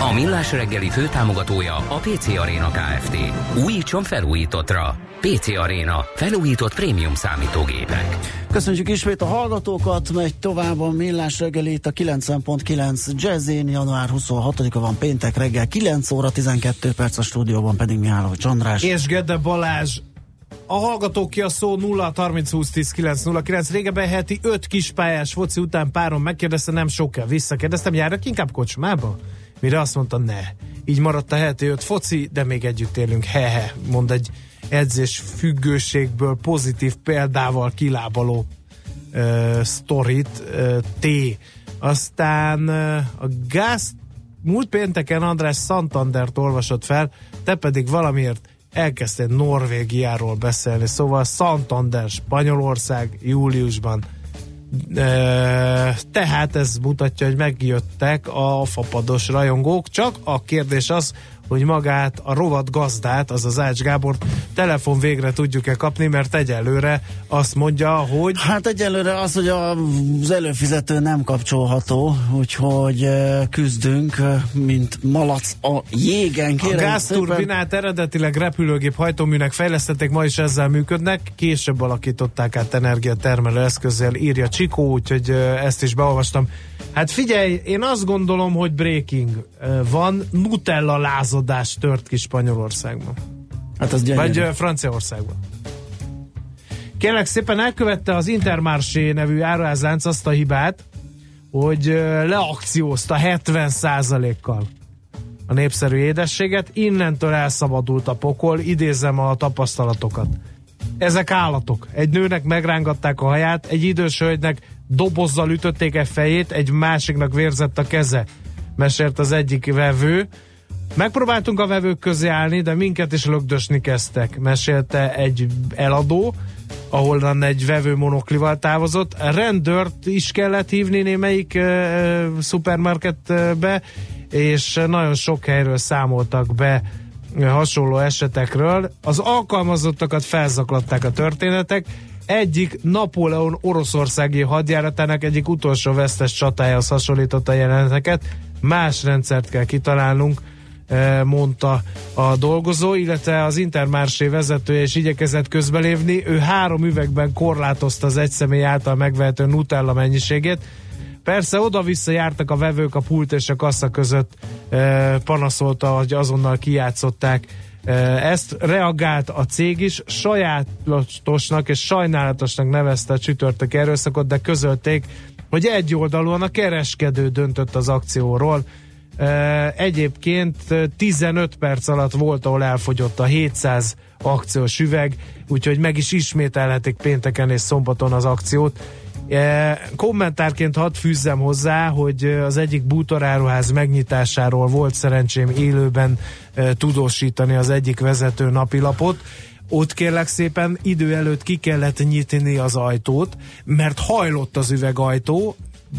A Millás reggeli főtámogatója a PC Arena Kft. Újítson felújítottra. PC Arena. Felújított prémium számítógépek. Köszönjük ismét a hallgatókat, megy tovább a Millás reggeli itt a 90.9 Jazzin, január 26-a van péntek reggel, 9 óra 12 perc a stúdióban pedig Mihály Csandrás. És Gede Balázs a hallgatók ki a szó 0 30 20 10 9 0 9. Régebben heti 5 kispályás foci után párom megkérdezte, nem sok kell. Visszakérdeztem, járok inkább kocsmába? Mire azt mondta, ne. Így maradt a heti 5 foci, de még együtt élünk. Hehe, mond egy edzés függőségből pozitív példával kilábaló uh, sztorit, uh, T. Aztán uh, a gáz múlt pénteken András Santandert olvasott fel, te pedig valamiért elkezdtél Norvégiáról beszélni, szóval Santander, Spanyolország júliusban tehát ez mutatja, hogy megjöttek a fapados rajongók, csak a kérdés az, hogy magát, a rovat gazdát, az az Ács Gábor telefon végre tudjuk-e kapni, mert egyelőre azt mondja, hogy... Hát egyelőre az, hogy az előfizető nem kapcsolható, úgyhogy küzdünk, mint malac a jégen. Kérem, a gázturbinát eredetileg repülőgép hajtóműnek fejlesztették, ma is ezzel működnek, később alakították át energiatermelő eszközzel, írja Csikó, úgyhogy ezt is beolvastam. Hát figyelj, én azt gondolom, hogy breaking van, Nutella lázadás tört ki Spanyolországban. Hát az gyönyörű. Vagy Franciaországban. Kérlek szépen elkövette az Intermarché nevű áruházlánc azt a hibát, hogy leakciózta 70%-kal a népszerű édességet, innentől elszabadult a pokol, idézem a tapasztalatokat. Ezek állatok. Egy nőnek megrángatták a haját, egy idős hölgynek dobozzal ütötték egy fejét, egy másiknak vérzett a keze, mesélt az egyik vevő. Megpróbáltunk a vevők közé állni, de minket is lögdösni kezdtek, mesélte egy eladó, ahol egy vevő monoklival távozott. Rendőrt is kellett hívni némelyik uh, szupermarketbe, és nagyon sok helyről számoltak be hasonló esetekről. Az alkalmazottakat felzaklatták a történetek, egyik Napóleon oroszországi hadjáratának egyik utolsó vesztes csatájához hasonlította a jeleneteket. Más rendszert kell kitalálnunk, mondta a dolgozó, illetve az Intermársé vezetője is igyekezett közbelévni. Ő három üvegben korlátozta az egyszemély által megvehető Nutella mennyiségét. Persze oda-vissza jártak a vevők a pult és a kassa között, eh, panaszolta, hogy azonnal kijátszották ezt reagált a cég is, sajátosnak és sajnálatosnak nevezte a csütörtök erőszakot, de közölték, hogy egyoldalúan a kereskedő döntött az akcióról. Egyébként 15 perc alatt volt, ahol elfogyott a 700 akciós üveg, úgyhogy meg is ismételhetik pénteken és szombaton az akciót kommentárként hadd fűzzem hozzá, hogy az egyik bútoráruház megnyitásáról volt szerencsém élőben tudósítani az egyik vezető napilapot. Ott kérlek szépen idő előtt ki kellett nyitni az ajtót, mert hajlott az üvegajtó,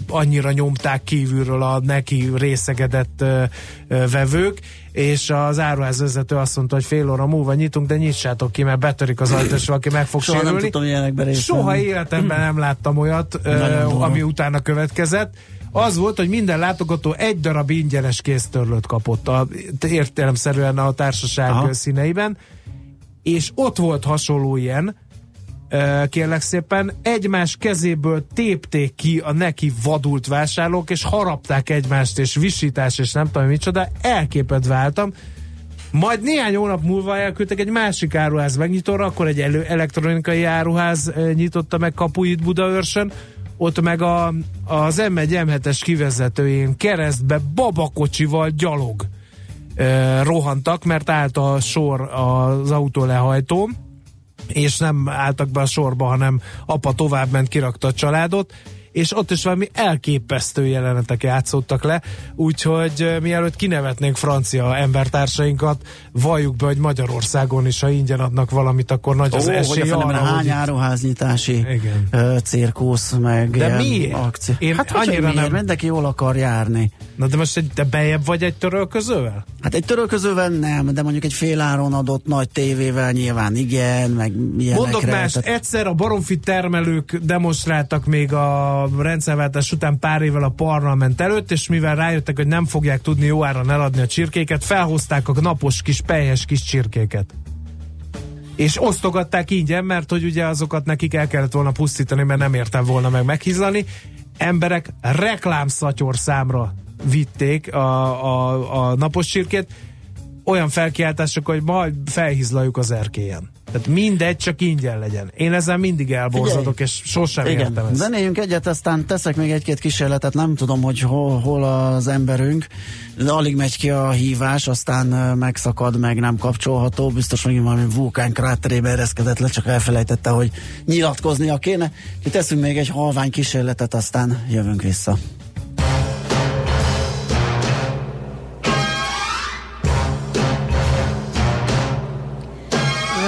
annyira nyomták kívülről a neki részegedett ö, ö, vevők, és az vezető azt mondta, hogy fél óra múlva nyitunk, de nyissátok ki, mert betörik az ajtó, és valaki meg fog Soha sérülni. Nem tudom Soha életemben nem láttam olyat, ö, ami utána következett az volt, hogy minden látogató egy darab ingyenes kéztörlőt kapott a, értelemszerűen a társaság Aha. színeiben, és ott volt hasonló ilyen, kérlek szépen, egymás kezéből tépték ki a neki vadult vásárlók, és harapták egymást, és visítás, és nem tudom micsoda, elképet váltam. Majd néhány hónap múlva elküldtek egy másik áruház megnyitóra, akkor egy elő, elektronikai áruház nyitotta meg kapuit Budaörsön, ott meg a, az M1 M7-es kivezetőjén keresztbe babakocsival gyalog e, rohantak, mert állt a sor az autó lehajtóm, és nem álltak be a sorba, hanem apa tovább ment, kirakta a családot, és ott is valami elképesztő jelenetek játszottak le, úgyhogy mielőtt kinevetnénk francia embertársainkat, valljuk be, hogy Magyarországon is, ha ingyen adnak valamit, akkor nagy az Ó, esély arra, hány áruháznyitási Igen. cirkusz, meg De miért? Akció. Én hát annyira nem. Mindenki jól akar járni. Na de most egy, te bejebb vagy egy törölközővel? Hát egy törölközővel nem, de mondjuk egy fél áron adott nagy tévével nyilván igen, meg ilyenekre. Mondok más, tehát... egyszer a baromfi termelők demonstráltak még a rendszerváltás után pár évvel a parlament előtt, és mivel rájöttek, hogy nem fogják tudni jó áron eladni a csirkéket, felhozták a napos kis pelyes kis csirkéket és osztogatták ingyen, mert hogy ugye azokat nekik el kellett volna pusztítani, mert nem értem volna meg meghizlani. Emberek reklámszatyor számra vitték a, a, a napos csirkét, olyan felkiáltások, hogy majd felhizlaljuk az erkélyen. Tehát mindegy, csak ingyen legyen. Én ezzel mindig elborzadok, és sosem Igen. értem ezt. Zenéljünk egyet, aztán teszek még egy-két kísérletet, nem tudom, hogy hol, hol az emberünk, de alig megy ki a hívás, aztán megszakad, meg nem kapcsolható, biztos hogy valami vulkán kráterébe ereszkedett le, csak elfelejtette, hogy nyilatkoznia kéne. Teszünk még egy halvány kísérletet, aztán jövünk vissza.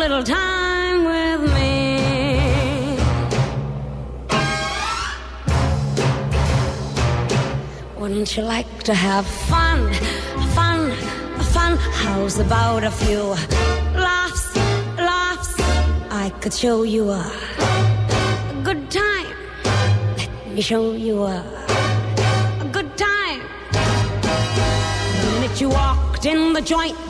Little time with me. Wouldn't you like to have fun, fun, fun? How's about a few laughs, laughs? I could show you a, good time. Let me show you a, a good time. The minute you walked in the joint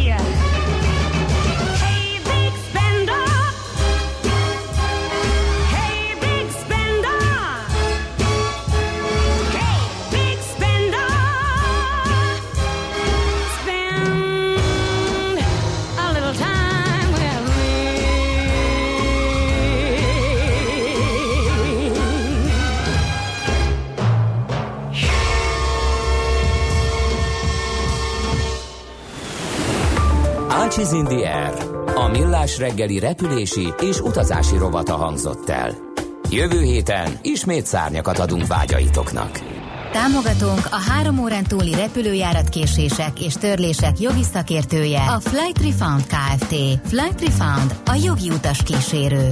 Ácsiz in the Air, a millás reggeli repülési és utazási rovata hangzott el. Jövő héten ismét szárnyakat adunk vágyaitoknak. Támogatónk a három órán túli repülőjárat késések és törlések jogi szakértője, a Flight Refund Kft. Flight Refund, a jogi utas kísérő.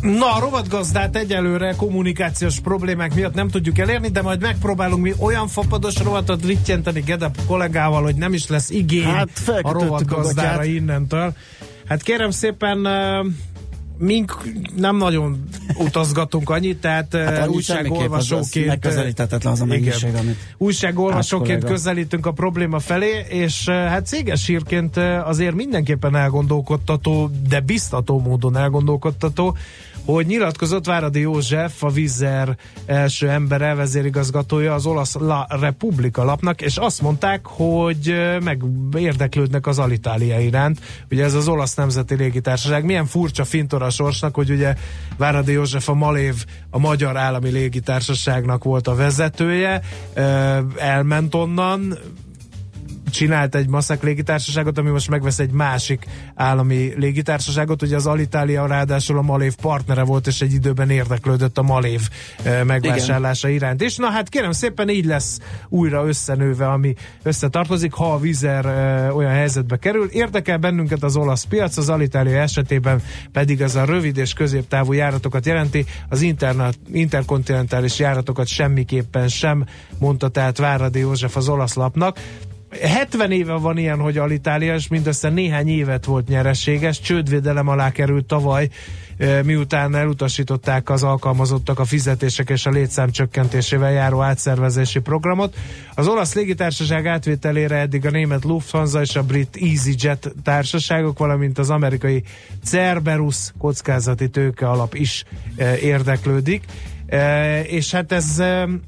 Na, a rovatgazdát egyelőre kommunikációs problémák miatt nem tudjuk elérni, de majd megpróbálunk mi olyan fapados rovatot rittyenteni Gedep kollégával, hogy nem is lesz igény hát, a rovatgazdára innentől. Hát kérem szépen, mink nem nagyon utazgatunk annyit, tehát hát újságolvasóként az a mennyiség, amit újságolvasóként közelítünk a probléma felé, és hát céges hírként azért mindenképpen elgondolkodtató, de biztató módon elgondolkodtató, hogy nyilatkozott Váradi József, a Vizer első embere, vezérigazgatója az olasz La Repubblica lapnak, és azt mondták, hogy meg érdeklődnek az Alitália iránt. Ugye ez az olasz nemzeti légitársaság. Milyen furcsa fintora sorsnak, hogy ugye Váradi József a Malév, a Magyar Állami Légitársaságnak volt a vezetője, elment onnan, csinált egy maszek légitársaságot, ami most megvesz egy másik állami légitársaságot. Ugye az Alitalia ráadásul a Malév partnere volt, és egy időben érdeklődött a Malév eh, megvásárlása Igen. iránt. És na hát kérem szépen így lesz újra összenőve, ami összetartozik, ha a Vizer e, olyan helyzetbe kerül. Érdekel bennünket az olasz piac, az Alitalia esetében pedig ez a rövid és középtávú járatokat jelenti, az internet, interkontinentális járatokat semmiképpen sem, mondta tehát Váradi József az olasz lapnak 70 éve van ilyen, hogy Alitalia, és mindössze néhány évet volt nyereséges, csődvédelem alá került tavaly, miután elutasították az alkalmazottak a fizetések és a létszám csökkentésével járó átszervezési programot. Az olasz légitársaság átvételére eddig a német Lufthansa és a brit EasyJet társaságok, valamint az amerikai Cerberus kockázati tőke alap is érdeklődik. És hát ez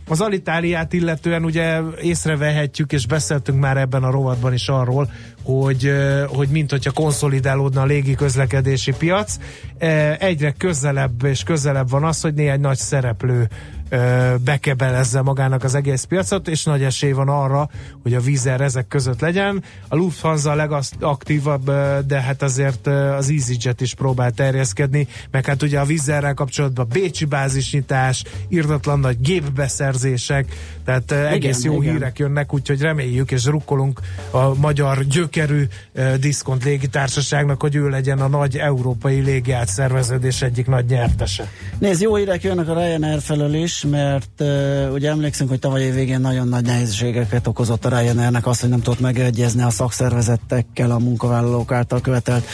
az Alitáliát illetően ugye észrevehetjük, és beszéltünk már ebben a rovatban is arról, hogy, hogy mint hogyha konszolidálódna a légi közlekedési piac, egyre közelebb és közelebb van az, hogy néhány nagy szereplő bekebelezze magának az egész piacot, és nagy esély van arra, hogy a vízer ezek között legyen. A Lufthansa a legaktívabb, de hát azért az EasyJet is próbál terjeszkedni, meg hát ugye a vízerrel kapcsolatban Bécsi bázisnyitás, irdatlan nagy gépbeszerzések, tehát igen, egész jó igen. hírek jönnek, úgyhogy reméljük és rukkolunk a magyar gyökerű diszkont légitársaságnak, hogy ő legyen a nagy európai légiátszerveződés egyik nagy nyertese. Nézd, jó hírek jönnek a Ryanair felől is, mert uh, ugye emlékszünk, hogy tavaly év végén nagyon nagy nehézségeket okozott a Ryanairnek az, hogy nem tudott megegyezni a szakszervezetekkel a munkavállalók által követelt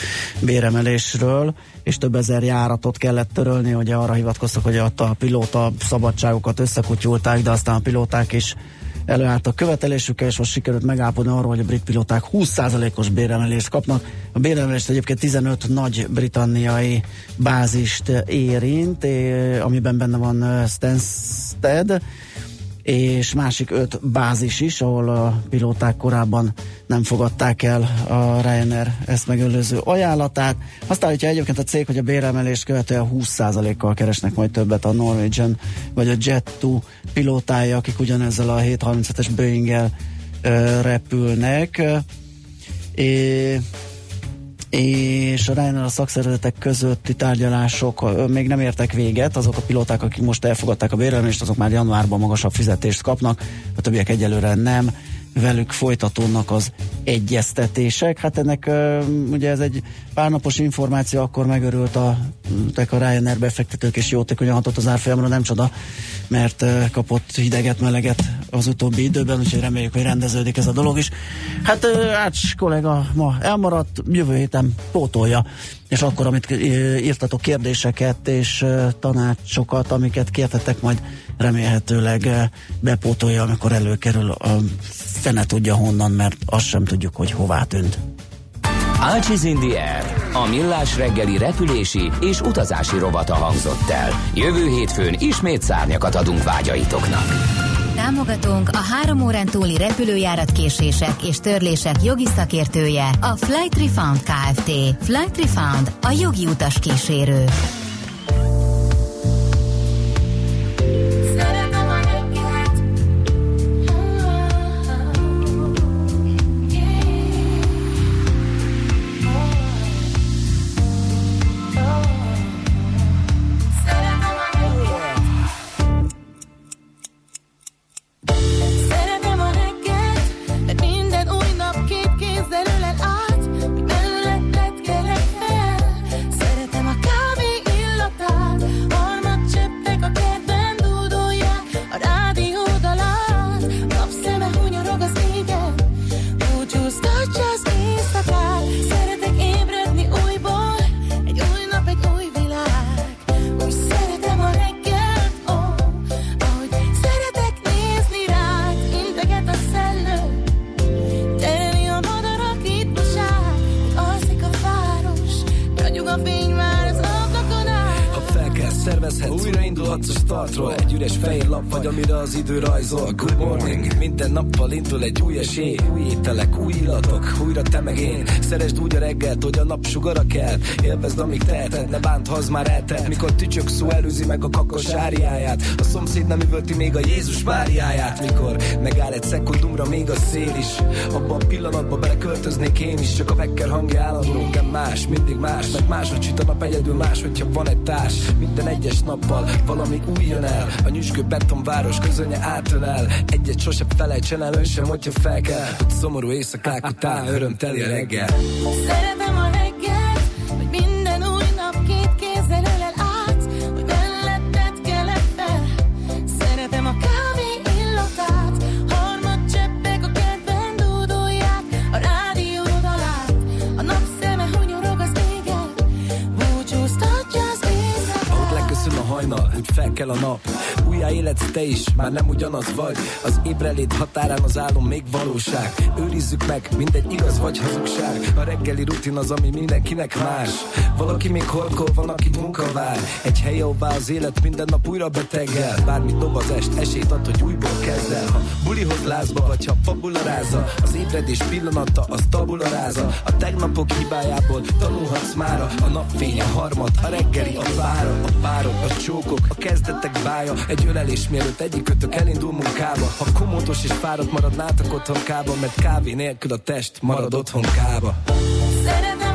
béremelésről, és több ezer járatot kellett törölni, ugye arra hivatkoztak, hogy ott a pilóta szabadságokat összekutyulták, de aztán a pilóták is előállt a követelésükkel, és most sikerült megállapodni arról, hogy a brit pilóták 20%-os béremelést kapnak. A béremelést egyébként 15 nagy britanniai bázist érint, amiben benne van Stansted, és másik öt bázis is, ahol a pilóták korábban nem fogadták el a Ryanair ezt megelőző ajánlatát. Aztán, hogyha egyébként a cég, hogy a béremelést követően 20%-kal keresnek majd többet a Norwegian vagy a Jet2 pilótája, akik ugyanezzel a 737-es Boeing-el repülnek. É, és a Ryanair a szakszervezetek közötti tárgyalások még nem értek véget, azok a pilóták, akik most elfogadták a bérelmést, azok már januárban magasabb fizetést kapnak, a többiek egyelőre nem velük folytatódnak az egyeztetések. Hát ennek ugye ez egy párnapos információ, akkor megörült a, a Ryanair befektetők, és jótékonyan hatott az árfolyamra, nem csoda, mert kapott hideget, meleget az utóbbi időben, úgyhogy reméljük, hogy rendeződik ez a dolog is. Hát Ács kollega ma elmaradt, jövő héten pótolja, és akkor, amit írtatok kérdéseket és tanácsokat, amiket kértetek, majd remélhetőleg bepótolja, amikor előkerül a fene tudja honnan, mert azt sem tudjuk, hogy hová tűnt. Ácsiz Indier, a millás reggeli repülési és utazási rovata hangzott el. Jövő hétfőn ismét szárnyakat adunk vágyaitoknak. Támogatónk a három órán túli repülőjárat késések és törlések jogi szakértője, a Flight Refund Kft. Flight Refund, a jogi utas kísérő. Új ételek, új illatok, újra te meg én. Szeresd úgy a reggelt, hogy a nap sugara kell Élvezd, amíg teheted, ne bánt, ha az már eltelt Mikor tücsök szó előzi meg a kakos áriáját. A szomszéd nem üvölti még a Jézus Máriáját Mikor megáll egy szekundumra még a szél is. Abban a pillanatban beleköltöznék én is Csak a vekker hangja állandó, de más, mindig más Mert máshogy süt a nap egyedül más, hogyha van egy társ. Minden egyes nappal valami új jön el A nyüskő betonváros közönye átölel Egyet sosem felejtsen el ön sem, hogyha fel kell. Hogy nyomorú éjszakák után örömteli reggel. Szeretem a reggelt, hogy minden új nap két kézzel ölel át, hogy melletted kelek. Szeretem a kávé illatát, harmad cseppek a kedven dúdolják, a rádiód alát, a napszeme hunyorog az égen, búcsúztatja az éjszakát. Ahogy leköszön a hajnal, úgy fel kell a nap, illetsz te is, már nem ugyanaz vagy. Az ébrelét határán az álom még valóság. Őrizzük meg, mindegy igaz vagy hazugság. A reggeli rutin az, ami mindenkinek más. Valaki még horkol, van, aki munka vár. Egy hely, ahová az élet minden nap újra betegel. Bármit dob az est, esélyt ad, hogy újból kezd el. Ha bulihoz lázba, vagy ha fabularáza Az ébredés pillanata, az tabularáza A tegnapok hibájából tanulhatsz mára. A napfény, a harmad, a reggeli, a vára. A párok, a csókok, a kezdetek bája. Egy ölelés mielőtt egyikötök elindul munkába Ha komótos és fáradt maradnátok otthon kába Mert kávé nélkül a test marad otthon kába Szeretem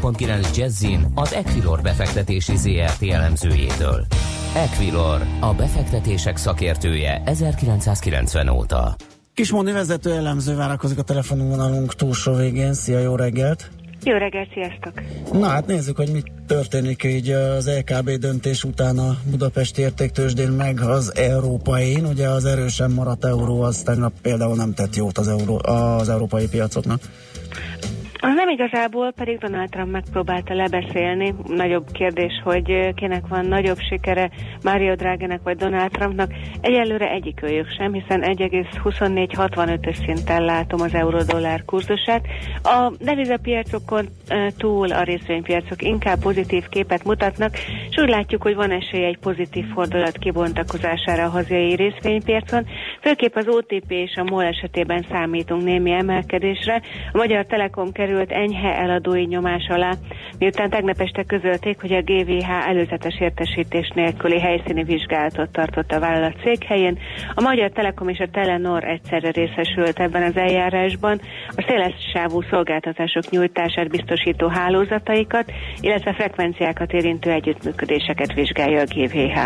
90.9 Jazzin az Equilor befektetési ZRT elemzőjétől. Equilor, a befektetések szakértője 1990 óta. Kismondi vezető elemző várakozik a telefonvonalunk túlsó végén. Szia, jó reggelt! Jó reggelt, sziasztok! Na hát nézzük, hogy mit történik így az LKB döntés után a Budapesti értéktősdén, meg az európai. Ugye az erősen maradt euró az tegnap például nem tett jót az, euró, az európai piacoknak. Nem igazából, pedig Donald Trump megpróbálta lebeszélni. Nagyobb kérdés, hogy kinek van nagyobb sikere, Mario Draghinek vagy Donald Trumpnak. Egyelőre egyikőjük sem, hiszen 1,2465-ös szinten látom az euró-dollár kurzusát. A devizapiacokon túl a részvénypiacok inkább pozitív képet mutatnak, és úgy látjuk, hogy van esély egy pozitív fordulat kibontakozására a hazai részvénypiacon. Főképp az OTP és a MOL esetében számítunk némi emelkedésre. A Magyar Telekom került enyhe eladói nyomás alá, miután tegnap este közölték, hogy a GVH előzetes értesítés nélküli helyszíni vizsgálatot tartott a vállalat székhelyén. A Magyar Telekom és a Telenor egyszerre részesült ebben az eljárásban. A széles sávú szolgáltatások nyújtását biztosító hálózataikat, illetve frekvenciákat érintő együttműködéseket vizsgálja a GVH.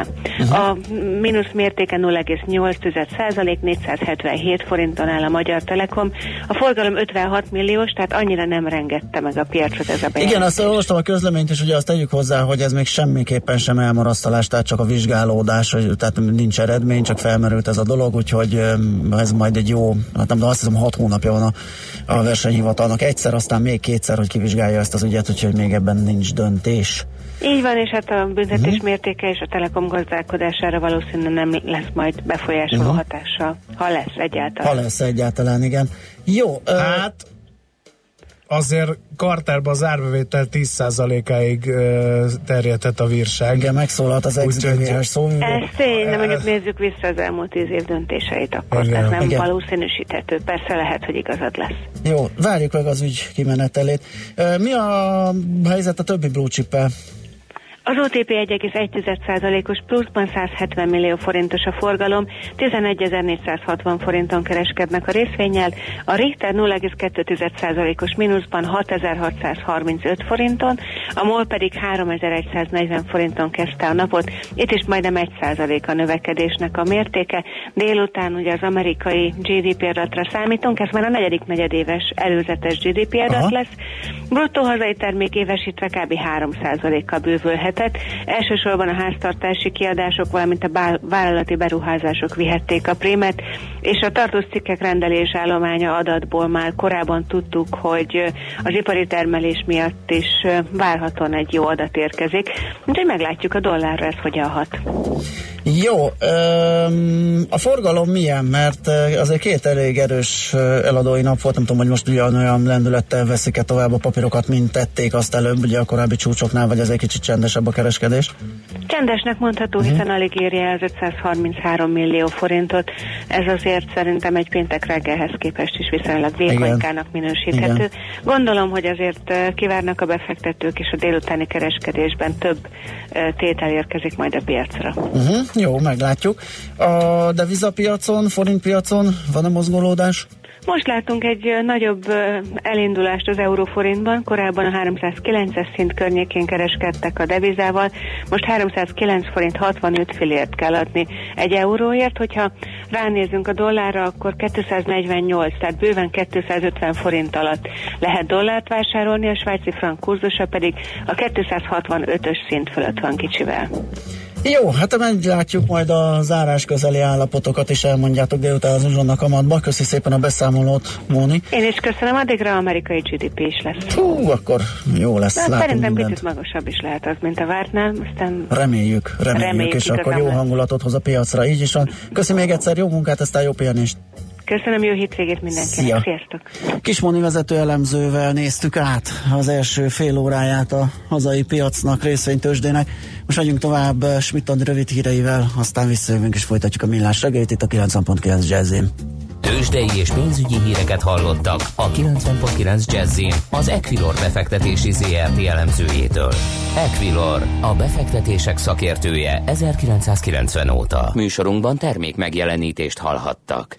A mínusz mértéke 0,8% 477 forinton áll a Magyar Telekom. A forgalom 56 milliós, tehát annyira nem rengette meg a piacot ez a bejelentés. Igen, azt olvastam a közleményt, és ugye azt tegyük hozzá, hogy ez még semmiképpen sem elmarasztalás, tehát csak a vizsgálódás, hogy, tehát nincs eredmény, csak felmerült ez a dolog, úgyhogy ez majd egy jó, hát nem, de azt hiszem hat hónapja van a, a versenyhivatalnak egyszer, aztán még kétszer, hogy kivizsgálja ezt az ügyet, úgyhogy még ebben nincs döntés. Így van, és hát a büntetés mértéke és a Telekom gazdálkodására valószínűleg nem lesz majd befolyásoló Mhm. hatással, ha lesz egyáltalán. Ha lesz egyáltalán, igen. Jó, ö, Hát azért Karterba az árbevétel 10%-áig ö, terjedhet a vírság. igen, megszólalt az exidőgéhes szó. Ez tény, de mondjuk nézzük vissza az elmúlt tíz év döntéseit, akkor Igen. tehát nem Igen. valószínűsíthető. Persze lehet, hogy igazad lesz. Jó, várjuk meg az ügy kimenetelét. Mi a helyzet a többi blue chip-el? Az OTP 1,1%-os pluszban 170 millió forintos a forgalom, 11.460 forinton kereskednek a részvényel, a Richter 0,2%-os mínuszban 6.635 forinton, a MOL pedig 3.140 forinton kezdte a napot, itt is majdnem 1% a növekedésnek a mértéke. Délután ugye az amerikai GDP adatra számítunk, ez már a negyedik negyedéves előzetes GDP adat Aha. lesz. Bruttó hazai termék évesítve kb. 3%-kal bővülhetett. Elsősorban a háztartási kiadások, valamint a vállalati beruházások vihették a prémet, és a tartós cikkek rendelés állománya adatból már korábban tudtuk, hogy az ipari termelés miatt is várhatóan egy jó adat érkezik. Úgyhogy meglátjuk a dollárra ez hogyan hat. Jó, a forgalom milyen? Mert azért két elég erős eladói nap volt, nem tudom, hogy most ugyanolyan lendülettel veszik-e tovább a papírokat, mint tették azt előbb, ugye a korábbi csúcsoknál, vagy ez egy kicsit csendesebb a kereskedés? Csendesnek mondható, hiszen alig érje el az 533 millió forintot. Ez azért szerintem egy péntek reggelhez képest is viszonylag vékonykának minősíthető. Igen. Gondolom, hogy azért kivárnak a befektetők, és a délutáni kereskedésben több tétel érkezik majd a piacra. Uh-huh, jó, meglátjuk. A devizapiacon, forintpiacon van-e mozgolódás? Most látunk egy nagyobb elindulást az euróforintban, korábban a 309-es szint környékén kereskedtek a devizával, most 309 forint 65 fillért kell adni egy euróért, hogyha ránézünk a dollárra, akkor 248, tehát bőven 250 forint alatt lehet dollárt vásárolni, a svájci frank kurzusa pedig a 265-ös szint fölött van kicsivel. Jó, hát meglátjuk majd a zárás közeli állapotokat, és elmondjátok délután az uzsonnak amatba. Köszi szépen a beszámolót, Móni. Én is köszönöm, addigra amerikai GDP is lesz. Hú, akkor jó lesz, látunk szerintem mindent. picit magasabb is lehet az, mint a vártnál, aztán Reméljük, reméljük, Reméljük, és akkor jó hangulatot hoz a piacra, így is van. Köszi még egyszer, jó munkát, aztán jó pihenést. Köszönöm, jó hétvégét mindenkinek. Szia. Sziasztok! Kismoni vezető elemzővel néztük át az első fél óráját a hazai piacnak, részvénytősdének. Most megyünk tovább Schmidt Andi rövid híreivel, aztán visszajövünk és folytatjuk a millás reggelyt itt a 90.9 Jazzin. Tőzsdei és pénzügyi híreket hallottak a 90.9 Jazzin az Equilor befektetési ZRT elemzőjétől. Equilor, a befektetések szakértője 1990 óta. Műsorunkban termék megjelenítést hallhattak.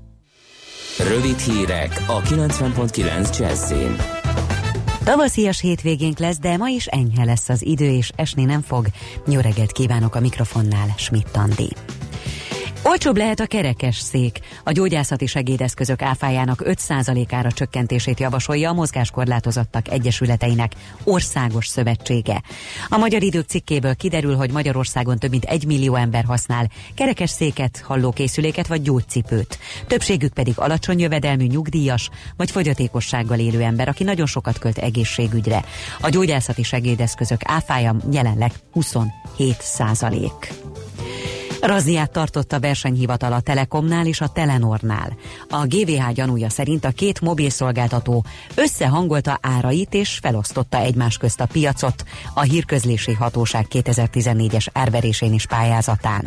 Rövid hírek a 90.9 Jazzin. Tavaszias hétvégénk lesz, de ma is enyhe lesz az idő, és esni nem fog. Jó reggelt kívánok a mikrofonnál, Schmidt Andi. Olcsóbb lehet a kerekes szék. A gyógyászati segédeszközök áfájának 5%-ára csökkentését javasolja a mozgáskorlátozottak egyesületeinek országos szövetsége. A Magyar Idők cikkéből kiderül, hogy Magyarországon több mint egy millió ember használ kerekes széket, hallókészüléket vagy gyógycipőt. Többségük pedig alacsony jövedelmű nyugdíjas vagy fogyatékossággal élő ember, aki nagyon sokat költ egészségügyre. A gyógyászati segédeszközök áfája jelenleg 27 százalék. Razziát tartott a versenyhivatal a Telekomnál és a Telenornál. A GVH gyanúja szerint a két mobilszolgáltató összehangolta árait és felosztotta egymás közt a piacot a hírközlési hatóság 2014-es árverésén is pályázatán.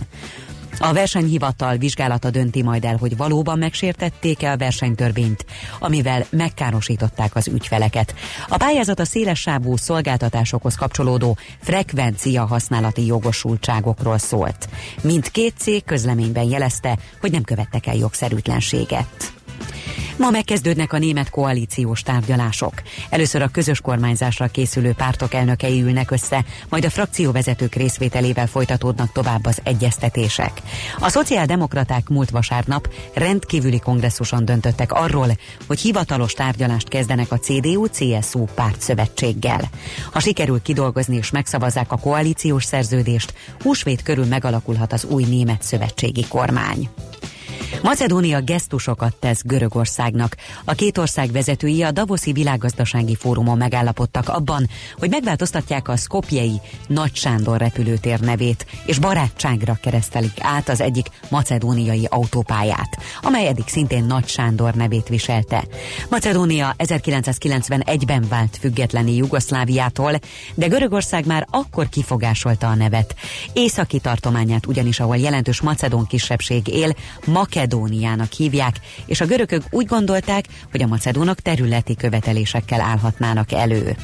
A versenyhivatal vizsgálata dönti majd el, hogy valóban megsértették-e a versenytörvényt, amivel megkárosították az ügyfeleket. A pályázat a széles sávú szolgáltatásokhoz kapcsolódó frekvencia használati jogosultságokról szólt. Mindkét cég közleményben jelezte, hogy nem követtek el jogszerűtlenséget. Ma megkezdődnek a német koalíciós tárgyalások. Először a közös kormányzásra készülő pártok elnökei ülnek össze, majd a frakcióvezetők részvételével folytatódnak tovább az egyeztetések. A szociáldemokraták múlt vasárnap rendkívüli kongresszuson döntöttek arról, hogy hivatalos tárgyalást kezdenek a CDU-CSU pártszövetséggel. Ha sikerül kidolgozni és megszavazzák a koalíciós szerződést, húsvét körül megalakulhat az új német szövetségi kormány. Macedónia gesztusokat tesz Görögországnak. A két ország vezetői a Davoszi Világgazdasági Fórumon megállapodtak abban, hogy megváltoztatják a Skopjei Nagy Sándor repülőtér nevét, és barátságra keresztelik át az egyik macedóniai autópályát, amely eddig szintén Nagy Sándor nevét viselte. Macedónia 1991-ben vált függetleni Jugoszláviától, de Görögország már akkor kifogásolta a nevet. Északi tartományát ugyanis, ahol jelentős macedón kisebbség él, Makedóniának hívják, és a görögök úgy gondolták, hogy a macedónok területi követelésekkel állhatnának elő.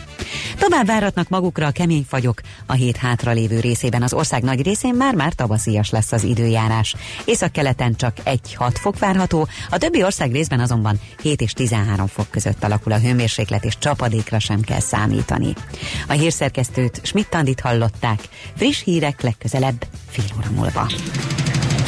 Tovább váratnak magukra a kemény fagyok, a hét hátralévő részében az ország nagy részén már-már tavaszias lesz az időjárás. Északkeleten csak 1-6 fok várható, a többi ország részben azonban 7 és 13 fok között alakul a hőmérséklet, és csapadékra sem kell számítani. A hírszerkesztőt Schmidt-Tandit hallották, friss hírek legközelebb fél óra múlva.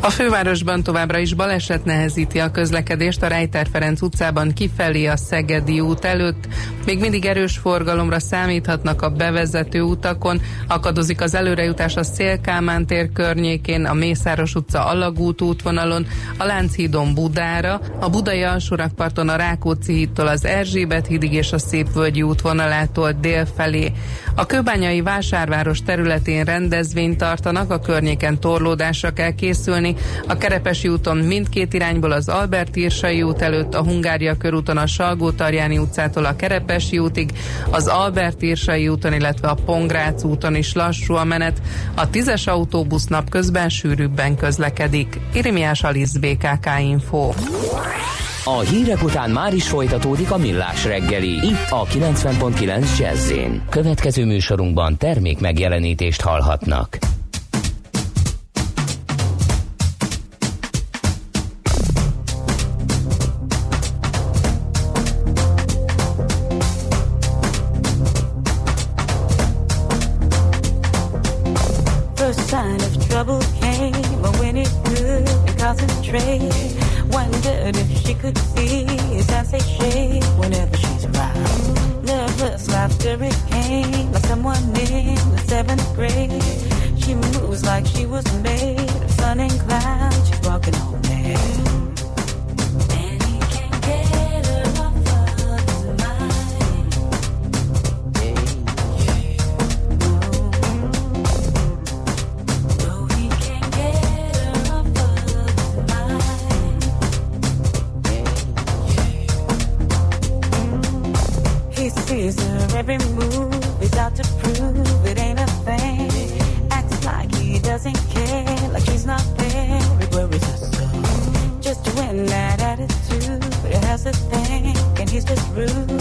A fővárosban továbbra is baleset nehezíti a közlekedést a Rejter Ferenc utcában kifelé a Szegedi út előtt. Még mindig erős forgalomra számíthatnak a bevezető utakon. Akadozik az előrejutás a Szélkámán tér környékén, a Mészáros utca Alagút útvonalon, a Lánchídon Budára, a Budai alsórakparton a Rákóczi hídtól az Erzsébet hídig és a Szépvölgyi útvonalától dél felé. A kőbányai vásárváros területén rendezvényt tartanak, a környéken torlódásra kell készülni, a Kerepesi úton mindkét irányból az Albert Irsai út előtt, a Hungária körúton a salgó utcától a Kerepesi útig, az Albert Irsai úton, illetve a Pongrác úton is lassú a menet. A tízes autóbusz napközben sűrűbben közlekedik. Irimiás Alisz BKK Info. A hírek után már is folytatódik a millás reggeli, itt a 90.9 jazz Következő műsorunkban termék megjelenítést hallhatnak. sees her every move without to prove it ain't a thing. Acts like he doesn't care, like he's. It worries us. Just to win that attitude, but it has a thing, and he's just rude.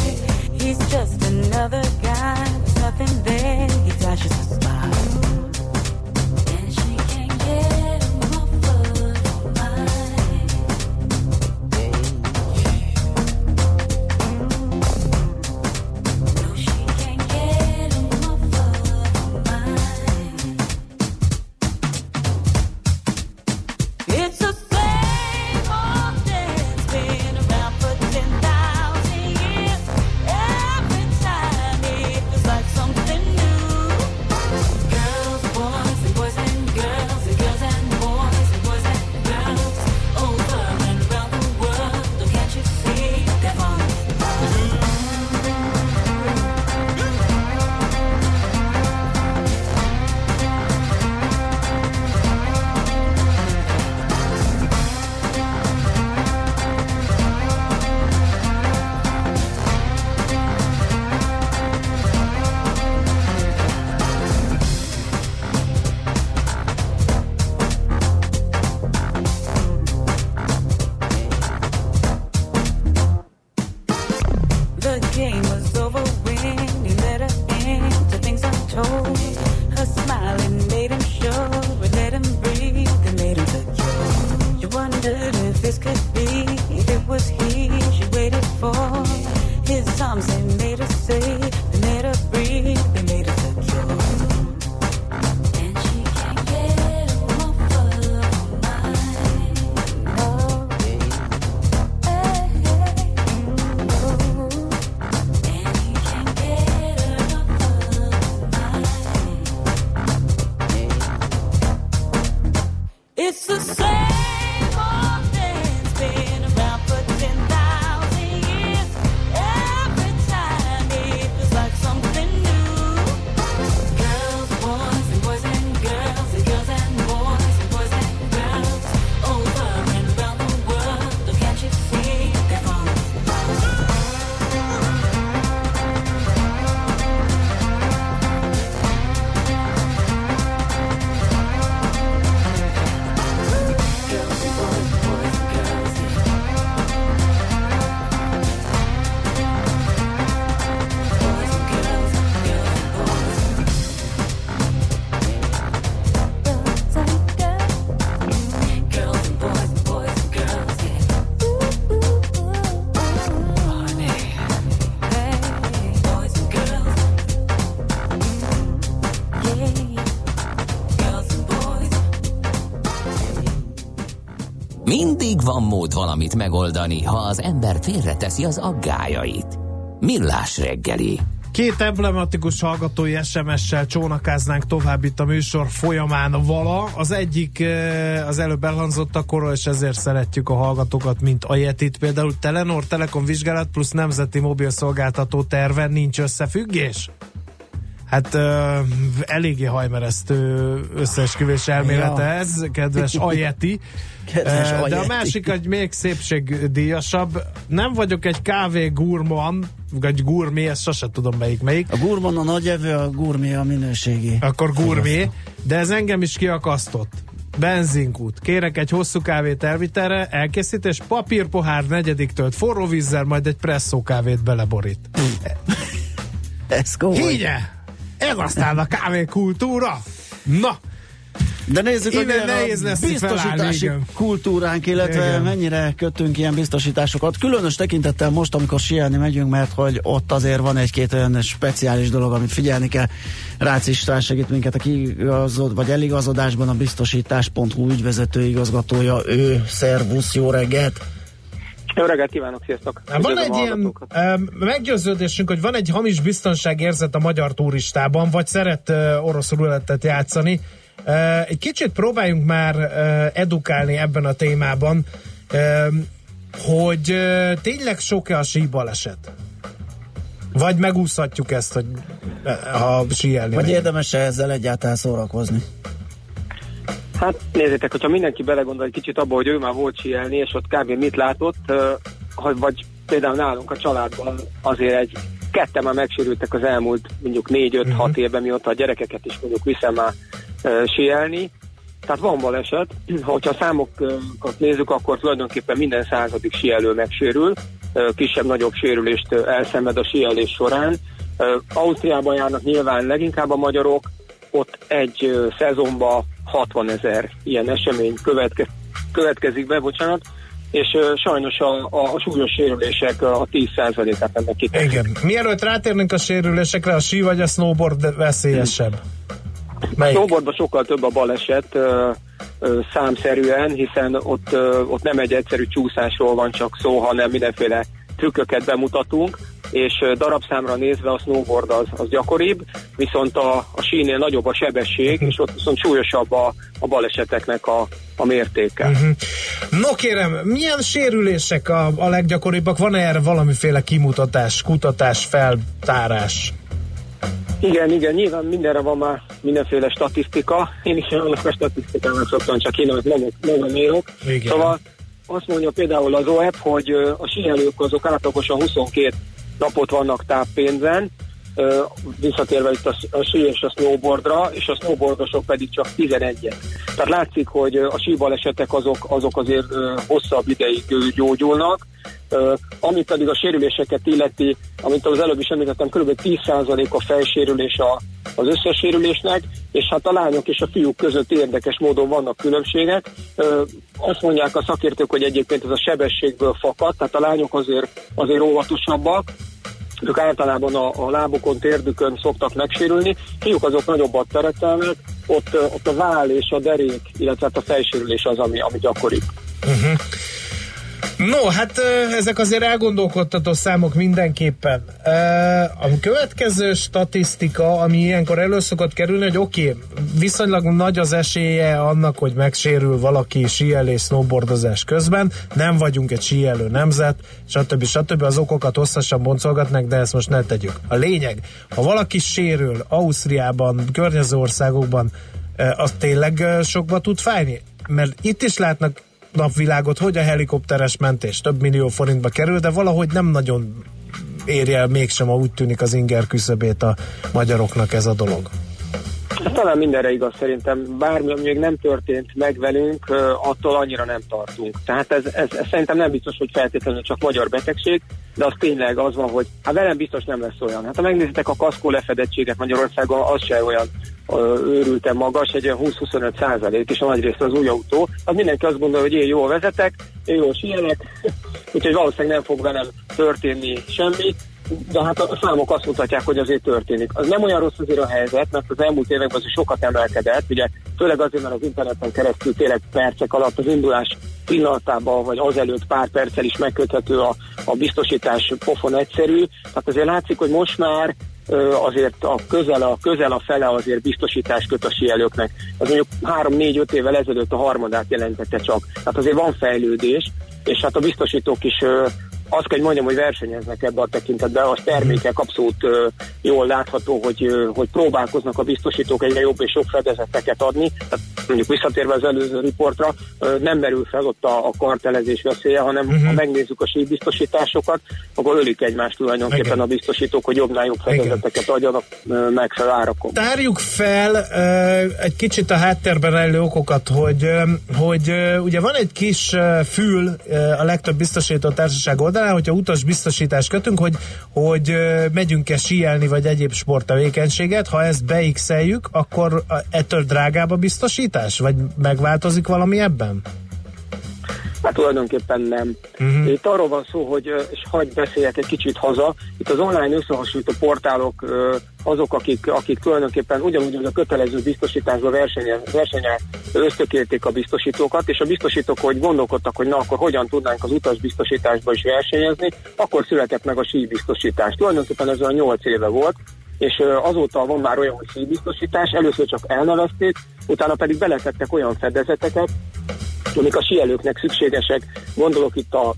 He's just another guy, there's nothing there. He flashes a smile. Van mód valamit megoldani, ha az ember félreteszi az aggájait. Millás reggeli. Két emblematikus hallgatói SMS-sel csónakáznánk tovább itt a műsor folyamán vala. Az egyik eh, az előbb elhangzott akkor, és ezért szeretjük a hallgatókat, mint a Yetit. Például Telenor Telekom vizsgálat plusz nemzeti mobil szolgáltató terve nincs összefüggés? Hát uh, eléggé hajmeresztő összeesküvés elmélete Ja. ez, kedves Ajeti. Kedves Eh, De a Ajeti. másik egy még szépségdíjasabb. Nem vagyok egy kávé gurman, vagy gurmé, ezt sose tudom melyik melyik. A gurman a nagyevő, a gurmé a minőségi. Akkor gurmé, de ez engem is kiakasztott. Benzinkút. Kérek egy hosszú kávét elvitelre, elkészítés, papírpohár negyedik tölt forró vízzel, majd egy presszó kávét beleborít. Ez komoly. Higye! Ez aztán a kávékultúra! Na! De nézzük, hogy Innen milyen nehéz lesz felállni, biztosítási igen. kultúránk, illetve Igen. mennyire kötünk ilyen biztosításokat. Különös tekintettel most, amikor sielni megyünk, mert hogy ott azért van egy-két olyan speciális dolog, amit figyelni kell. Rácz István segít minket a kiigazod, vagy eligazodásban a biztosítás.hu ügyvezető igazgatója. Ő, szervusz, jó reggelt! Jó reggelt kívánok, sziasztok! Hát Van egy ilyen meggyőződésünk, hogy van egy hamis biztonságérzet a magyar turistában, vagy szeret orosz rulettet játszani. Egy kicsit próbáljunk már edukálni ebben a témában, hogy tényleg sok-e a síbaleset? Vagy megúszhatjuk ezt, hogy ha síelni Vagy érdemes -e ezzel egyáltalán szórakozni? Hát nézzétek, hogyha mindenki belegondol egy kicsit abba, hogy ő már volt síelni, és ott kb. mit látott, hogy vagy például nálunk a családban azért egy ketten már megsérültek az elmúlt mondjuk 4-5-6 évben, mióta a gyerekeket is mondjuk viszem már ö, síelni. Tehát van baleset, hogyha a számokat nézzük, akkor tulajdonképpen minden századik síelő megsérül, kisebb-nagyobb sérülést elszenved a síelés során. Ausztriában járnak nyilván leginkább a magyarok, ott egy szezonban 60 ezer ilyen esemény követke, következik be, bocsánat, és ö, sajnos a, a, a súlyos sérülések a 10%-át ennek kiteszik. Igen. Mielőtt rátérnénk a sérülésekre, a sí vagy a snowboard veszélyesebb? Melyik? Snowboardban sokkal több a baleset ö, ö, számszerűen, hiszen ott, ott nem egy egyszerű csúszásról van csak szó, hanem mindenféle trükköket bemutatunk, és darabszámra nézve a snowboard az, az gyakoribb, viszont a, a sínél nagyobb a sebesség, és ott viszont súlyosabb a, a baleseteknek a, a mértéke. Mhm. No kérem, milyen sérülések a, a leggyakoribbak? Van-e erre valamiféle kimutatás, kutatás, feltárás? Igen, igen, nyilván mindenre van már mindenféle statisztika. Én is annak a statisztikának szoktam csak én, magam, írok. Szóval azt mondja például az OEP, hogy a síelők azok átlagosan 22 napot vannak táppénzen, visszatérve itt a, a sí és a snowboardra, és a snowboardosok pedig csak 11-et. Tehát látszik, hogy a síbalesetek azok, azok azért hosszabb ideig gyógyulnak, ami pedig a sérüléseket illeti, amit az előbb is említettem, kb. 10% a fejsérülés a, az összes sérülésnek, és hát a lányok és a fiúk között érdekes módon vannak különbségek. Azt mondják a szakértők, hogy egyébként ez a sebességből fakad, tehát a lányok azért, azért óvatosabbak, ők általában a, a lábukon, térdükön szoktak megsérülni, fiúk azok nagyobbat teretelnek, ott, ott a váll és a derék, illetve hát a fejsérülés az, ami, ami gyakori. Uh-huh. No, hát ezek azért elgondolkodtató számok mindenképpen. A következő statisztika, ami ilyenkor elő szokott kerülni, hogy oké, okay, viszonylag nagy az esélye annak, hogy megsérül valaki síelés, snowboardozás közben, nem vagyunk egy síelő nemzet, stb. stb. Az okokat hosszasan boncolgatnak, de ezt most ne tegyük. A lényeg, ha valaki sérül Ausztriában, környező országokban, az tényleg sokba tud fájni? Mert itt is látnak napvilágot, hogy a helikopteres mentés több millió forintba kerül, de valahogy nem nagyon érje el mégsem, úgy tűnik az inger küszöbét a magyaroknak ez a dolog. Talán mindenre igaz szerintem. Bármi, ami még nem történt meg velünk, attól annyira nem tartunk. Tehát ez, ez, ez szerintem nem biztos, hogy feltétlenül csak magyar betegség, de az tényleg az van, hogy hát velem biztos nem lesz olyan. Hát ha megnézitek a kaszkó lefedettséget Magyarországon, az se olyan őrülten magas, egy olyan 20-25 százalék, és a nagy része az új autó. Az mindenki azt gondolja, hogy én jól vezetek, én jól síelek, úgyhogy valószínűleg nem fog velem történni semmi. de hát a számok azt mutatják, hogy azért történik. Az nem olyan rossz azért a helyzet, mert az elmúlt években azért sokat emelkedett, ugye főleg azért, mert az interneten keresztül tényleg percek alatt az indulás pillanatában, vagy azelőtt pár perccel is megköthető a, a biztosítás pofon egyszerű. Tehát azért látszik, hogy most már azért a közel a, közel a fele azért biztosítás köt a síelőknek. Ez mondjuk 3-4-5 évvel ezelőtt a harmadát jelentette csak. Tehát azért van fejlődés, és hát a biztosítók is azt kell, hogy mondjam, hogy versenyeznek ebbe a tekintetben, az termékek abszolút jól látható, hogy, hogy próbálkoznak a biztosítók egyre jobb és jobb fedezeteket adni. Tehát mondjuk visszatérve az előző riportra, nem merül fel ott a, a kartelezés veszélye, hanem uh-huh. ha megnézzük a síbiztosításokat, akkor ölik egymást tulajdonképpen Igen. a biztosítók, hogy jobbnál jobb fedezeteket adjanak megfelelő árakon. Tárjuk fel egy kicsit a háttérben rejlő okokat, hogy, hogy ugye van egy kis fül a legtöbb biztosító társaság oldalán, hogyha utas biztosítást kötünk, hogy, hogy megyünk-e síelni, vagy egyéb sporttevékenységet, ha ezt beixeljük, akkor ettől drágább a biztosítás? Vagy megváltozik valami ebben? Hát tulajdonképpen nem. Uh-huh. Itt arról van szó, hogy, és hagyd beszéljek egy kicsit haza, itt az online összehasonlító portálok azok, akik, akik tulajdonképpen ugyanúgy, hogy a kötelező biztosításba versenye, versenye ösztökélték a biztosítókat, és a biztosítók, hogy gondolkodtak, hogy na akkor hogyan tudnánk az utasbiztosításba is versenyezni, akkor született meg a síbiztosítás. Tulajdonképpen ez olyan 8 éve volt, és azóta van már olyan, hogy síbiztosítás, először csak elnevezték, utána pedig beletettek olyan fedezeteket, amik a síelőknek szükségesek, gondolok itt a,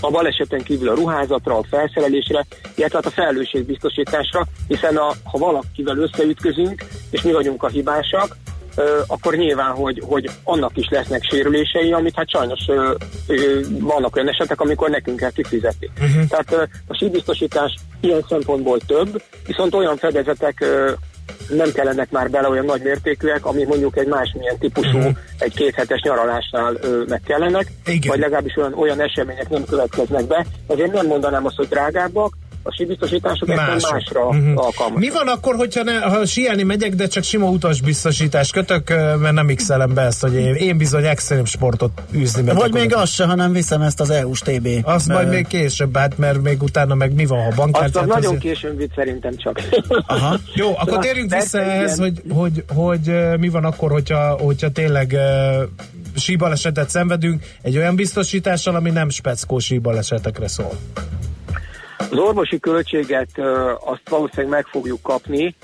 a baleseten kívül a ruházatra, a felszerelésre, illetve hát a felelősségbiztosításra, hiszen a, ha valakivel összeütközünk, és mi vagyunk a hibásak, akkor nyilván, hogy, hogy annak is lesznek sérülései, amit hát sajnos vannak olyan esetek, amikor nekünk kell kifizetni. Uh-huh. Tehát a síbiztosítás ilyen szempontból több, viszont olyan fedezetek nem kellenek már bele olyan nagy mértékűek, ami mondjuk egy másmilyen típusú, uh-huh. egy kéthetes nyaralásnál ö, meg kellenek, Igen. vagy legalábbis olyan, olyan események nem következnek be. Ezért nem mondanám azt, hogy drágábbak, a síbiztosítások egyszerűen Mások. másra Mhm. uh-huh. alkalmasak. Mi van akkor, hogyha ne, ha síelni megyek, de csak sima utasbiztosítást kötök, mert nem x be ezt, hogy én, én bizony extrém sportot űzni megyek. Vagy még az se, hanem viszem ezt az EU-s TB. Azt majd még később, hát mert még utána meg mi van, ha Azt bankkártyát... az nagyon azért- későn vitt szerintem csak. Aha. Jó, akkor Na, térjünk vissza ehhez, hogy, hogy, hogy ö, mi van akkor, hogyha, hogyha tényleg síbalesetet szenvedünk egy olyan biztosítással, ami nem speckó síbalesetekre szól. Az orvosi költséget azt valószínűleg meg fogjuk kapni,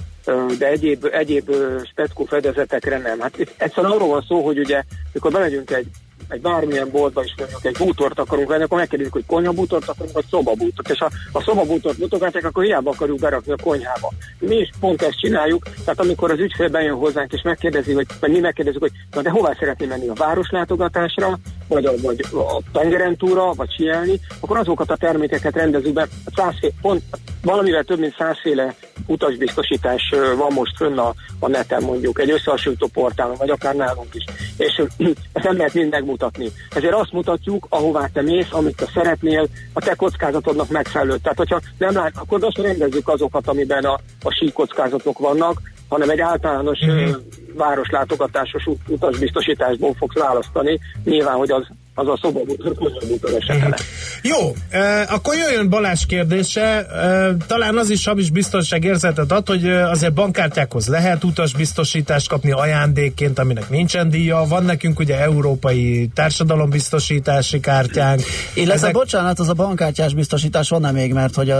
de egyéb, egyéb speckó fedezetekre nem. Hát egyszerűen arról van szó, hogy ugye, mikor bemegyünk egy egy bármilyen boltba is mondjuk egy bútort akarunk venni, akkor megkérdezik, hogy konyhabútort akarunk, vagy szobabútort. És ha a szobabútort mutogatják, akkor hiába akarjuk berakni a konyhába. Mi is pont ezt csináljuk, tehát amikor az ügyfél bejön hozzánk és megkérdezi, hogy, vagy mi megkérdezzük, hogy na de hová szeretné menni a városlátogatásra, vagy a, vagy a tengeren túra, vagy sielni, akkor azokat a termékeket rendezzük be. Százfé, pont valamivel több mint százféle utasbiztosítás van most fönn a, a neten mondjuk, egy összehasonlító portálon, vagy akár nálunk is. És ezt nem lehet mind megmutatni. Ezért azt mutatjuk, ahová te mész, amit te szeretnél, a te kockázatodnak megfelelő. Tehát, hogyha nem lát, akkor azt rendezzük azokat, amiben a, a sí kockázatok vannak, hanem egy általános mm-hmm. városlátogatásos ut- utasbiztosításból fogsz választani. Nyilván, hogy az, az a szobabútor esete lesz. Jó, e, akkor jöjjön Balázs kérdése. E, talán az is hamis biztonságérzetet ad, hogy azért bankkártyákhoz lehet utasbiztosítást kapni ajándékként, aminek nincsen díja. Van nekünk ugye európai társadalombiztosítási kártyánk. Illetve, Ezek- bocsánat, az a bankkártyás biztosítás van-e még, mert hogy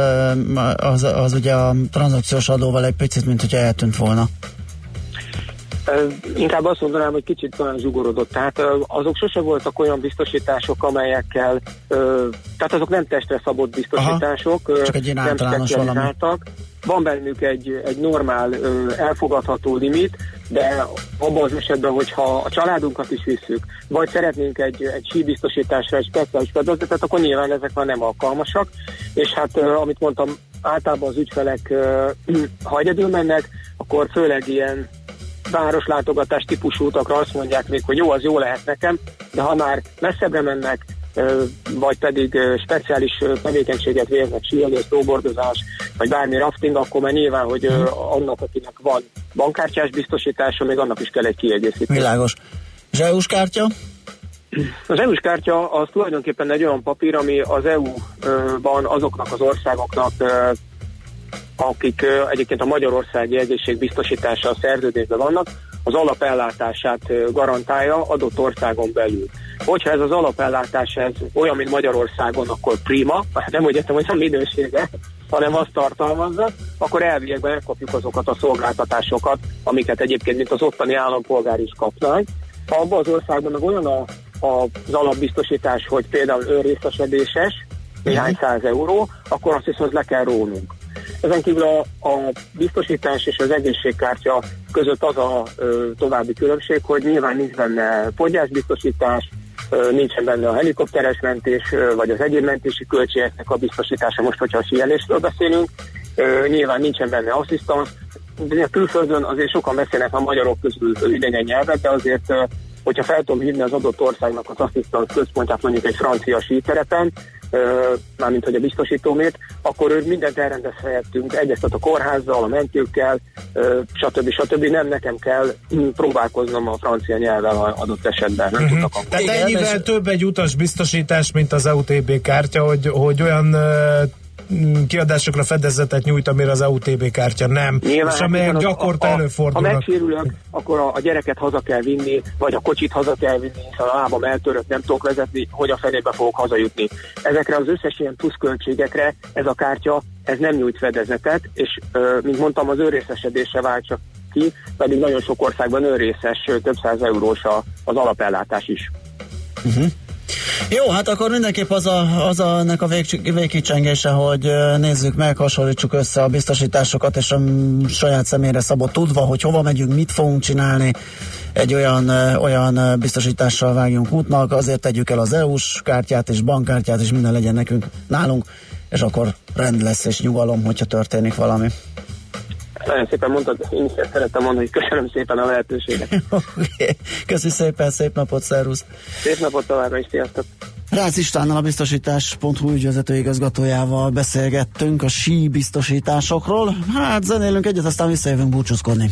az, az ugye a tranzakciós adóval egy picit, mint hogyha eltűnt volna. Inkább azt mondanám, hogy kicsit talán zsugorodott. Tehát azok sose voltak olyan biztosítások, amelyekkel, tehát azok nem testre szabott biztosítások, ö, Csak egy ilyen nem specializáltak. Van bennük egy, egy normál elfogadható limit, de abban az esetben, hogyha a családunkat is visszük, vagy szeretnénk egy, egy síbiztosításra egy speciális fedezetet, akkor nyilván ezek már nem alkalmasak. És hát, amit mondtam, általában az ügyfelek, ha egyedül mennek, akkor főleg ilyen városlátogatás típusú utakra azt mondják még, hogy jó, az jó lehet nekem, de ha már messzebbre mennek, vagy pedig speciális tevékenységet végeznek, síelés, snowboardozás, vagy bármi rafting, akkor már nyilván, hogy annak, akinek van bankkártyás biztosítása, még annak is kell egy kiegészítés. Világos. És EU-s kártya? Az EU-s kártya az tulajdonképpen egy olyan papír, ami az EU-ban azoknak az országoknak, akik egyébként a Magyarországi egészségbiztosítással szerződésben vannak, az alapellátását garantálja adott országon belül. Hogyha ez az alapellátás ez olyan, mint Magyarországon, akkor prima, hát nem úgy értem, hogy a minősége, hanem azt tartalmazza, akkor elviekben megkapjuk azokat a szolgáltatásokat, amiket egyébként, mint az ottani állampolgár is kapnánk. Ha abban az országban meg olyan a, a, az alapbiztosítás, hogy például önrészesedéses, néhány száz euró, akkor azt viszont le kell rónunk. Ezen kívül a, a biztosítás és az egészségkártya között az a ö, további különbség, hogy nyilván nincs benne fogyásbiztosítás, nincsen benne a helikopteres mentés, vagy az egyéb mentési költségeknek a biztosítása, most, hogyha a síelésről beszélünk, nyilván nincsen benne asszisztans, de a külföldön azért sokan beszélnek a magyarok közül idegen nyelvet, de azért hogyha fel tudom hívni az adott országnak az asszisztans központját mondjuk egy francia síterepen, mármint hogy a biztosítómét, akkor ő mindent elrendez helyettünk, egyeztet a kórházzal, a mentőkkel, stb. stb. Nem nekem kell mm, próbálkoznom a francia nyelvvel a adott esetben. Nem tudnak angolul. Tehát Igen, ennyivel és- több egy utas biztosítás, mint az EUTB kártya, hogy, hogy olyan kiadásokra fedezetet nyújt, amire az EUTB kártya nem. Nyilván, és amelyek az- gyakorta a- a- Ha előfordulnak. megsérülök, akkor a, a gyereket haza kell vinni, vagy a kocsit haza kell vinni, hiszen a lábam eltörött, nem tudok vezetni, hogy a fenébe fogok hazajutni. Ezekre az összes ilyen pluszköltségekre ez a kártya, ez nem nyújt fedezetet, és mint mondtam, az önrészesedésre vált csak ki, pedig nagyon sok országban önrészes, több száz eurós a, az alapellátás is. Jó, hát akkor mindenképp az a, az a, ennek a vég, végkicsengése, hogy nézzük meg, hasonlítsuk össze a biztosításokat, és a saját személyre szabott tudva, hogy hova megyünk, mit fogunk csinálni, egy olyan, olyan biztosítással vágjunk útnak, azért tegyük el az EU-s kártyát és bankkártyát, és minden legyen nekünk nálunk, és akkor rend lesz és nyugalom, hogyha történik valami. Nagyon szépen mondtad, én is szerettem mondani, hogy köszönöm szépen a lehetőséget. Oké, Köszi szépen, szép napot, szervusz! Szép napot továbbra is, sziasztok! Rácz Istvánnal a biztosítás.hu ügyvezető igazgatójával beszélgettünk a sí biztosításokról. Hát zenélünk egyet, aztán visszajövünk búcsúzkodni.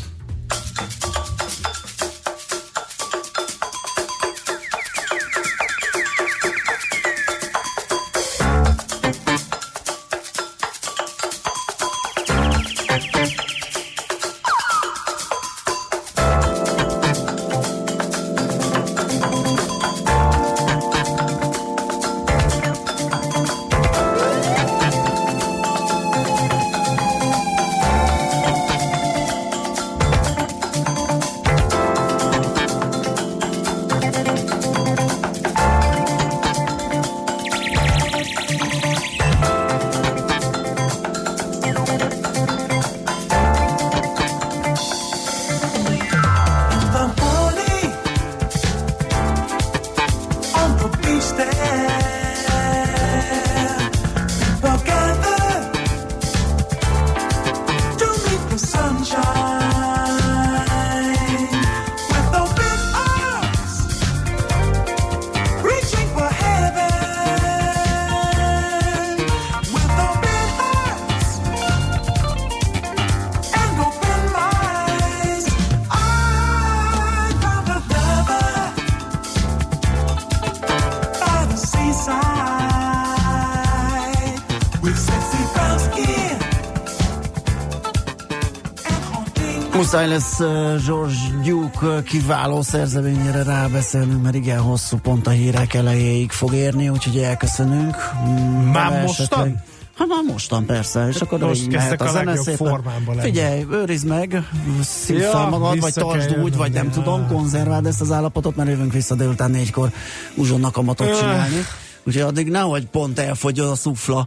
Uh, George Duke kiváló szerzeményére rábeszélnünk, mert igen hosszú pont a hírek elejéig fog érni, úgyhogy elköszönünk. Mm, Már mostan? Hát már mostan, persze, és akkor Most mehet kezdtek a zene szépen. Figyelj, őrizd meg, szív Ja, fel magad, vagy tartsd úgy, jönnöm, vagy nem tudom, konzerváld ezt az állapotot, mert jövünk vissza délután négykor uzsonnak kamatot Öh. csinálni. Úgyhogy addig nehogy pont elfogyjon a szufla.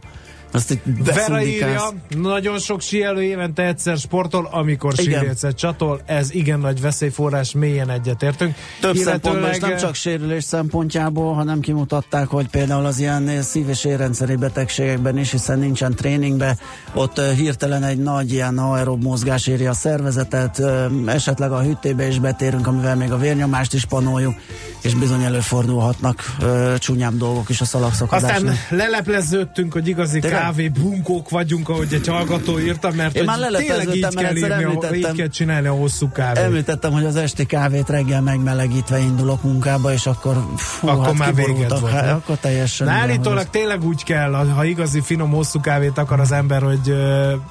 Azt itt Vera írja, nagyon sok síelő évente egyszer sportol, amikor Igen. sír egyszer csatol. Ez igen nagy veszélyforrás, mélyen egyetértünk. Több szempontból, és Illetőleg, nem csak sérülés szempontjából, hanem kimutatták, hogy például az ilyen szív- és érrendszeri betegségekben is, hiszen nincsen tréningbe, ott hirtelen egy nagy ilyen aerob mozgás éri a szervezetet, esetleg a hűtébe is betérünk, amivel még a vérnyomást is panoljuk, és bizony előfordulhatnak csúnyább dolgok is a szalagszakadásnál. Aztán lelepleződtünk, hogy igazi? Kávé bunkók vagyunk, ahogy egy hallgató írta, mert Én már tényleg így kell, írni, a, így kell csinálni a hosszú kávét. Említettem, hogy az esti kávét reggel megmelegítve indulok munkába, és akkor fú, Akkor hát már véged volt, Hát, akkor teljesen. Na, állítólag tényleg úgy kell, ha igazi finom hosszú kávét akar az ember, hogy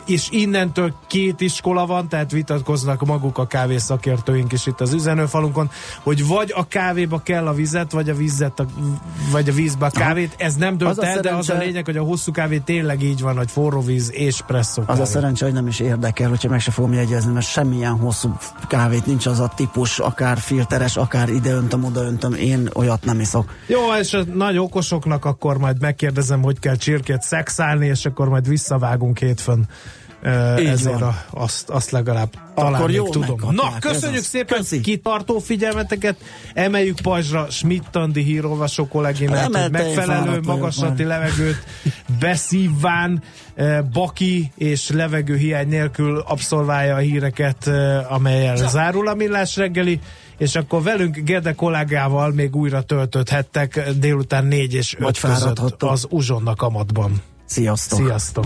és innentől két iskola van, tehát vitatkoznak maguk a kávészakértőink is itt az üzenőfalunkon, hogy vagy a kávéba kell a vizet, vagy a vizet, a, vagy a vízbe a kávét. Ez nem dönt el, de az a lényeg, hogy a hosszú kávé tényleg így van, hogy forró víz és presszó Az a szerencse, hogy nem is érdekel, hogyha meg se fogom jegyezni, mert semmilyen hosszú kávét nincs az a típus, akár filteres, akár ide öntöm, oda öntöm, én olyat nem iszok. Jó, és a nagy okosoknak akkor majd megkérdezem, hogy kell csirkét szexálni, és akkor majd visszavágunk hétfőn. Így ezért van. a, azt, azt legalább talán Akkor jól tudom. Na, köszönjük szépen Köszi. kitartó figyelmeteket, emeljük pajzsra Schmidt-Andi hírolvasó kolléginát, hogy megfelelő magaslati levegőt beszívván, baki és levegő hiány nélkül abszolválja a híreket, amelyel zárul a millás reggeli, és akkor velünk Gede kollégával még újra töltöthettek délután négy és Vagy öt között fáradhattok. az Uzsonna kamatban. Sziasztok! Sziasztok!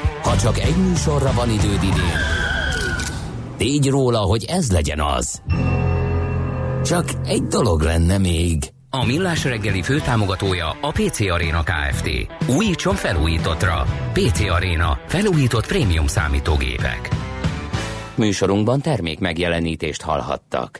Ha csak egy műsorra van időd idén, tégy róla, hogy ez legyen az. Csak egy dolog lenne még. A Millás reggeli főtámogatója a PC Arena Kft. Újítson felújítottra. PC Arena. Felújított prémium számítógépek. Műsorunkban termék megjelenítést hallhattak.